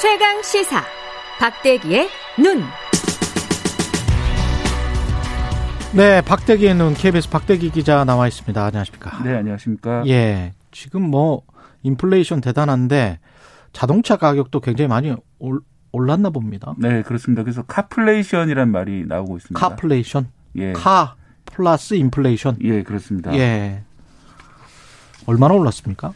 최강 시사 박대기의 눈. 네, 박대기의 눈 KBS 박대기 기자 나와 있습니다. 안녕하십니까? 네, 안녕하십니까? 예, 지금 뭐 인플레이션 대단한데 자동차 가격도 굉장히 많이 올, 올랐나 봅니다. 네, 그렇습니다. 그래서 카플레이션이란 말이 나오고 있습니다. 카플레이션, 예, car 플러스 인플레이션. 예, 그렇습니다. 예. 얼마나 올랐습니까?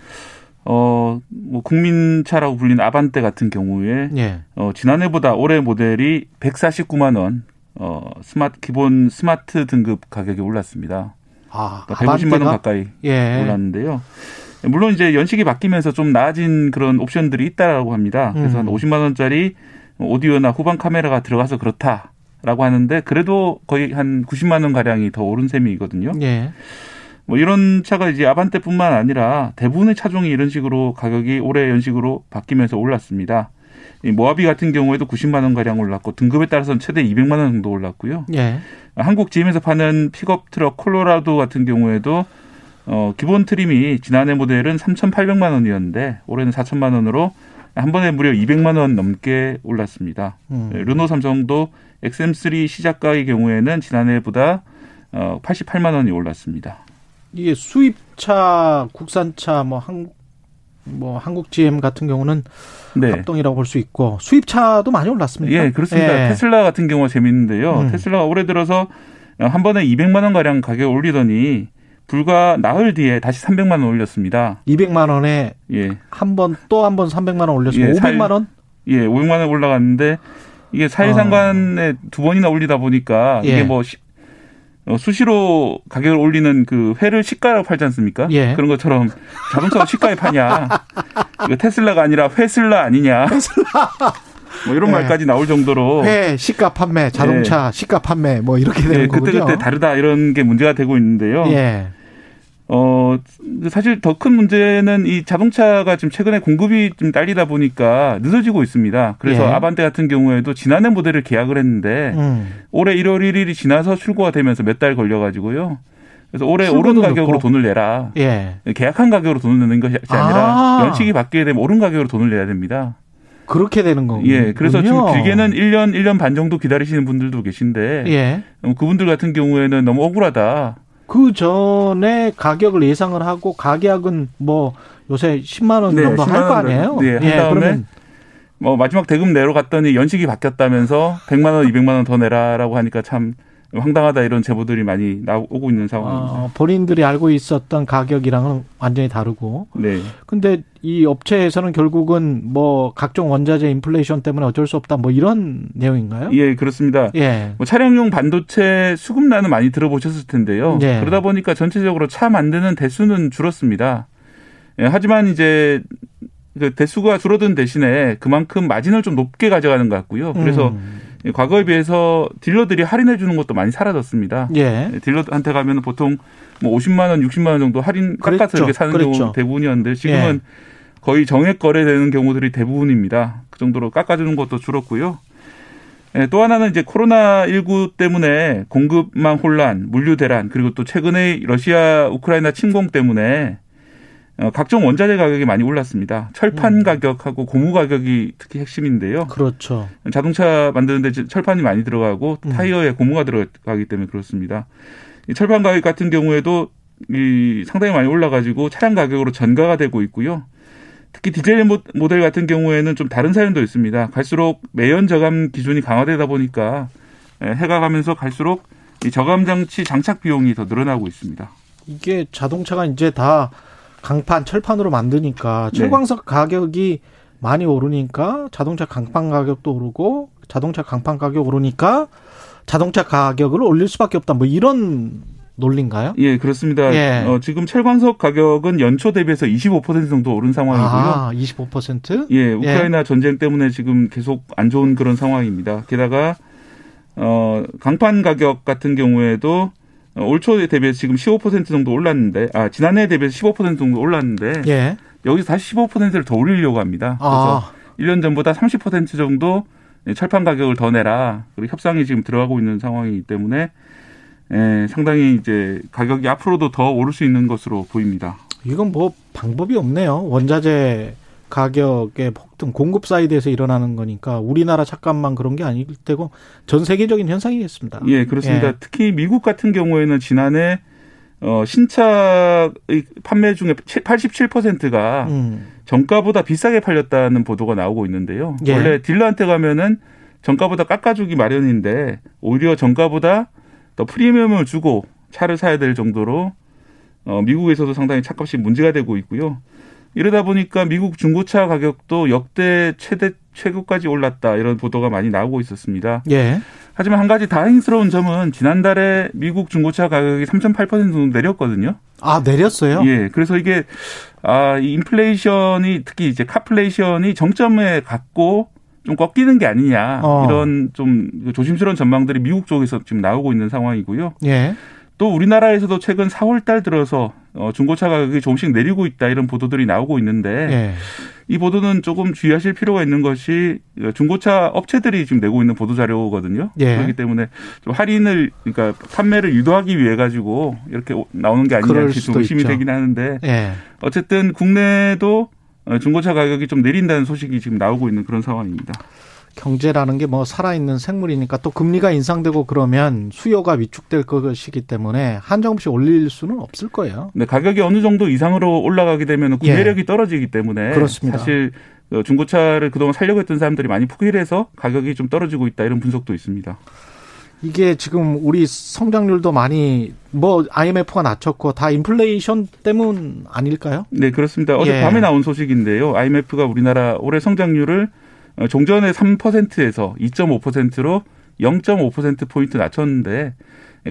어, 뭐 국민차라고 불리는 아반떼 같은 경우에 예. 어, 지난해보다 올해 모델이 149만 원, 어, 스마트 기본 스마트 등급 가격이 올랐습니다. 아, 그러니까 150만 원? 가까이 예. 올랐는데요. 물론 이제 연식이 바뀌면서 좀 나아진 그런 옵션들이 있다라고 합니다. 그래서 한 음. 50만 원짜리 오디오나 후방 카메라가 들어가서 그렇다라고 하는데 그래도 거의 한 90만 원 가량이 더 오른 셈이거든요. 예. 뭐 이런 차가 이제 아반떼뿐만 아니라 대부분의 차종이 이런 식으로 가격이 올해 연식으로 바뀌면서 올랐습니다. 이 모하비 같은 경우에도 90만 원 가량 올랐고 등급에 따라서는 최대 200만 원 정도 올랐고요. 예. 한국 GM에서 파는 픽업 트럭 콜로라도 같은 경우에도 어 기본 트림이 지난해 모델은 3,800만 원이었는데 올해는 4천만 원으로 한 번에 무려 200만 원 넘게 올랐습니다. 음. 네, 르노 삼성도 XM3 시작가의 경우에는 지난해보다 어 88만 원이 올랐습니다. 이게 수입차, 국산차 뭐 한, 뭐 한국 GM 같은 경우는 네. 합동이라고 볼 수 있고 수입차도 많이 올랐습니까? 예, 그렇습니다. 예. 테슬라 같은 경우가 재밌는데요. 음. 테슬라가 올해 들어서 한 번에 200만 원 가량 가격 을 올리더니 불과 나흘 뒤에 다시 300만 원 올렸습니다. 200만 원에 예, 한 번 또 한 번 300만 원 올렸으면 예, 500만 원? 예, 500만 원 올라갔는데 이게 사일상관에 두 번이나 올리다 보니까 어. 예. 이게 뭐 시- 어, 수시로 가격을 올리는 그 회를 시가라고 팔지 않습니까? 예. 그런 것처럼 자동차가 시가에 파냐? 이거 테슬라가 아니라 회슬라 아니냐? 뭐 이런 예. 말까지 나올 정도로 회 시가 판매, 자동차 시가 판매 뭐 이렇게 되는 예, 거군요. 그때 그때 다르다 이런 게 문제가 되고 있는데요. 예. 어 사실 더 큰 문제는 이 자동차가 지금 최근에 공급이 좀 딸리다 보니까 늦어지고 있습니다. 그래서 예. 아반떼 같은 경우에도 지난해 모델을 계약을 했는데 음. 올해 1월 1일이 지나서 출고가 되면서 몇 달 걸려가지고요. 그래서 올해 오른 가격으로 늦고. 돈을 내라. 예. 계약한 가격으로 돈을 내는 것이 아니라 아. 연식이 바뀌게 되면 오른 가격으로 돈을 내야 됩니다. 그렇게 되는 거군요. 예, 그래서 지금 길게는 1년, 1년 반 정도 기다리시는 분들도 계신데 예. 어, 그분들 같은 경우에는 너무 억울하다. 그 전에 가격을 예상을 하고 가격은 뭐 요새 10만 원 네, 정도 할 10만 거원 아니에요? 네, 한 예, 다음에 뭐 마지막 대금 내러 갔더니 연식이 바뀌었다면서 100만 원, 200만 원 더 내라라고 하니까 참 황당하다 이런 제보들이 많이 나오고 있는 상황입니다. 어, 본인들이 알고 있었던 가격이랑은 완전히 다르고. 네. 근데 이 업체에서는 결국은 뭐 각종 원자재 인플레이션 때문에 어쩔 수 없다 뭐 이런 내용인가요? 예, 그렇습니다. 예. 뭐 차량용 반도체 수급난은 많이 들어보셨을 텐데요. 네. 그러다 보니까 전체적으로 차 만드는 대수는 줄었습니다. 예, 하지만 이제 그 대수가 줄어든 대신에 그만큼 마진을 좀 높게 가져가는 것 같고요. 그래서 음. 과거에 비해서 딜러들이 할인해 주는 것도 많이 사라졌습니다. 예. 예, 딜러한테 가면 보통 뭐 50만 원, 60만 원 정도 할인 깎아서. 이렇게 사는 그랬죠. 경우 대부분이었는데 지금은 거의 정액 거래되는 경우들이 대부분입니다. 그 정도로 깎아주는 것도 줄었고요. 예, 또 하나는 이제 코로나19 때문에 공급망 혼란, 물류 대란, 그리고 또 최근에 러시아 우크라이나 침공 때문에 어, 각종 원자재 가격이 많이 올랐습니다. 철판 음. 가격하고 고무 가격이 특히 핵심인데요. 그렇죠. 자동차 만드는데 철판이 많이 들어가고 음. 타이어에 고무가 들어가기 때문에 그렇습니다. 이 철판 가격 같은 경우에도 이 상당히 많이 올라가지고 차량 가격으로 전가가 되고 있고요. 특히 디젤 모- 모델 같은 경우에는 좀 다른 사연도 있습니다. 갈수록 매연 저감 기준이 강화되다 보니까 예, 해가 가면서 갈수록 이 저감 장치 장착 비용이 더 늘어나고 있습니다. 이게 자동차가 이제 다 강판, 철판으로 만드니까 네. 철광석 가격이 많이 오르니까 자동차 강판 가격도 오르고 자동차 강판 가격 오르니까 자동차 가격을 올릴 수밖에 없다. 뭐 이런 논리인가요? 예, 그렇습니다. 예. 어, 지금 철광석 가격은 연초 대비해서 25% 정도 오른 상황이고요. 아, 25%? 예, 우크라이나 전쟁 때문에 지금 계속 안 좋은 그런 상황입니다. 게다가 어 강판 가격 같은 경우에도 어, 올 초에 대비해서 지금 15% 정도 올랐는데 아 지난해에 대비해서 15% 정도 올랐는데 예. 여기서 다시 15%를 더 올리려고 합니다. 그래서 아, 1년 전보다 30% 정도 철판 가격을 더 내라. 그리고 협상이 지금 들어가고 있는 상황이기 때문에 예, 상당히 이제 가격이 앞으로도 더 오를 수 있는 것으로 보입니다. 이건 뭐 방법이 없네요. 원자재 가격의 폭등 공급 사이드에서 일어나는 거니까 우리나라 찻값만 그런 게 아닐 테고 전 세계적인 현상이겠습니다. 예, 그렇습니다. 예. 특히 미국 같은 경우에는 지난해 어 신차의 판매 중에 87%가 음. 정가보다 비싸게 팔렸다는 보도가 나오고 있는데요. 예. 원래 딜러한테 가면은 정가보다 깎아주기 마련인데 오히려 정가보다 더 프리미엄을 주고 차를 사야 될 정도로 어, 미국에서도 상당히 차값이 문제가 되고 있고요. 이러다 보니까 미국 중고차 가격도 역대 최대 최고까지 올랐다 이런 보도가 많이 나오고 있었습니다. 예. 하지만 한 가지 다행스러운 점은 지난달에 미국 중고차 가격이 3.8% 정도 내렸거든요. 아 내렸어요. 예, 그래서 이게 아, 이 인플레이션이 특히 이제 카플레이션이 정점에 갔고 좀 꺾이는 게 아니냐 어. 이런 좀 조심스러운 전망들이 미국 쪽에서 지금 나오고 있는 상황이고요. 예. 또 우리나라에서도 최근 4월 달 들어서 어, 중고차 가격이 조금씩 내리고 있다 이런 보도들이 나오고 있는데 예. 이 보도는 조금 주의하실 필요가 있는 것이 중고차 업체들이 지금 내고 있는 보도 자료거든요. 예. 그렇기 때문에 좀 할인을 그러니까 판매를 유도하기 위해 가지고 이렇게 나오는 게 아니냐 좀 의심이 있죠. 되긴 하는데 예. 어쨌든 국내도 어, 중고차 가격이 좀 내린다는 소식이 지금 나오고 있는 그런 상황입니다. 경제라는 게 뭐 살아있는 생물이니까 또 금리가 인상되고 그러면 수요가 위축될 것이기 때문에 한정없이 올릴 수는 없을 거예요. 근데 가격이 어느 정도 이상으로 올라가게 되면 구매력이 떨어지기 때문에 예. 그렇습니다. 사실 어, 중고차를 그동안 살려고 했던 사람들이 많이 포기를 해서 가격이 좀 떨어지고 있다 이런 분석도 있습니다. 이게 지금 우리 성장률도 많이 뭐 IMF가 낮췄고 다 인플레이션 때문 아닐까요? 네, 그렇습니다. 어제 예. 밤에 나온 소식인데요. IMF가 우리나라 올해 성장률을 어, 종전의 3%에서 2.5%로 0.5% 포인트 낮췄는데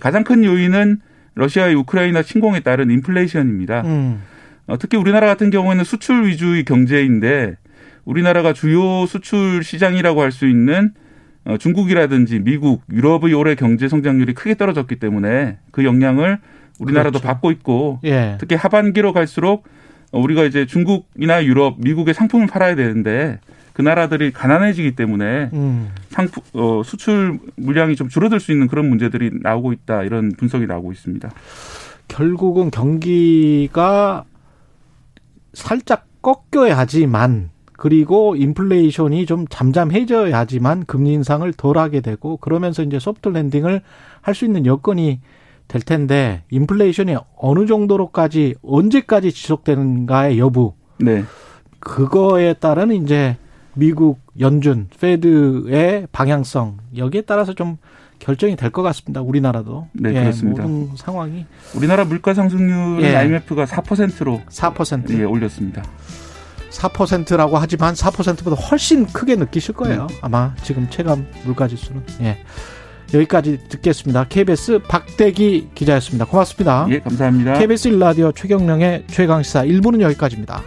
가장 큰 요인은 러시아의 우크라이나 침공에 따른 인플레이션입니다. 음. 어, 특히 우리나라 같은 경우에는 수출 위주의 경제인데 우리나라가 주요 수출 시장이라고 할 수 있는 어, 중국이라든지 미국, 유럽의 올해 경제 성장률이 크게 떨어졌기 때문에 그 영향을 우리나라도 그렇죠. 받고 있고 예. 특히 하반기로 갈수록 어, 우리가 이제 중국이나 유럽, 미국의 상품을 팔아야 되는데 그 나라들이 가난해지기 때문에 음. 상품 어, 수출 물량이 좀 줄어들 수 있는 그런 문제들이 나오고 있다 이런 분석이 나오고 있습니다. 결국은 경기가 살짝 꺾여야지만 그리고 인플레이션이 좀 잠잠해져야지만 금리 인상을 덜 하게 되고 그러면서 이제 소프트 랜딩을 할 수 있는 여건이 될 텐데 인플레이션이 어느 정도로까지 언제까지 지속되는가의 여부 네, 그거에 따른 이제 미국 연준 페드의 방향성 여기에 따라서 좀 결정이 될 것 같습니다. 우리나라도 네, 예, 그렇습니다. 모든 상황이 우리나라 물가 상승률은 예. IMF가 4%로 4% 예, 올렸습니다. 4%라고 하지만 4%보다 훨씬 크게 느끼실 거예요. 아마 지금 체감 물가 지수는. 예. 여기까지 듣겠습니다. KBS 박대기 기자였습니다. 고맙습니다. 예, 감사합니다. KBS 일라디오 최경령의 최강시사 1부는 여기까지입니다.